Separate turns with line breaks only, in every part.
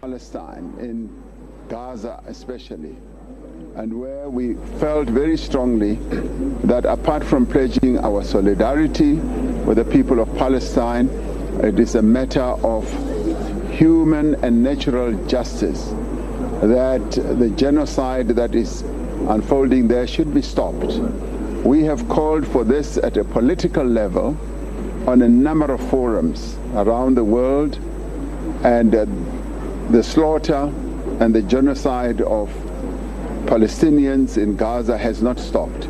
Palestine, in Gaza especially, and where we felt very strongly that apart from pledging our solidarity with the people of Palestine, it is a matter of human and natural justice that the genocide that is unfolding there should be stopped. We have called for this at a political level on a number of forums around the world, and uh, the slaughter and the genocide of Palestinians in Gaza has not stopped.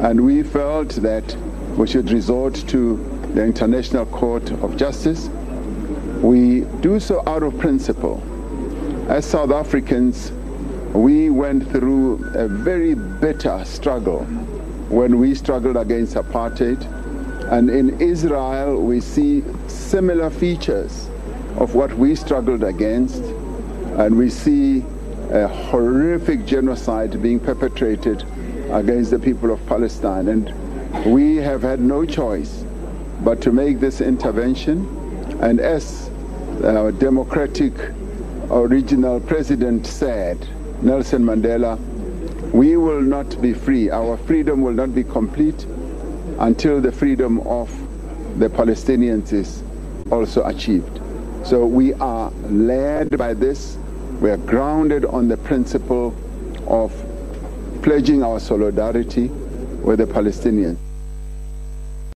And we felt that we should resort to the International Court of Justice. We do so out of principle. As South Africans, we went through a very bitter struggle when we struggled against apartheid. And in Israel, we see similar features of what we struggled against. And we see a horrific genocide being perpetrated against the people of Palestine. And we have had no choice but to make this intervention. And as our democratic original president said, Nelson Mandela, we will not be free. Our freedom will not be complete until the freedom of the Palestinians is also achieved. So we are led by this we are grounded on the principle of pledging our solidarity with the Palestinians.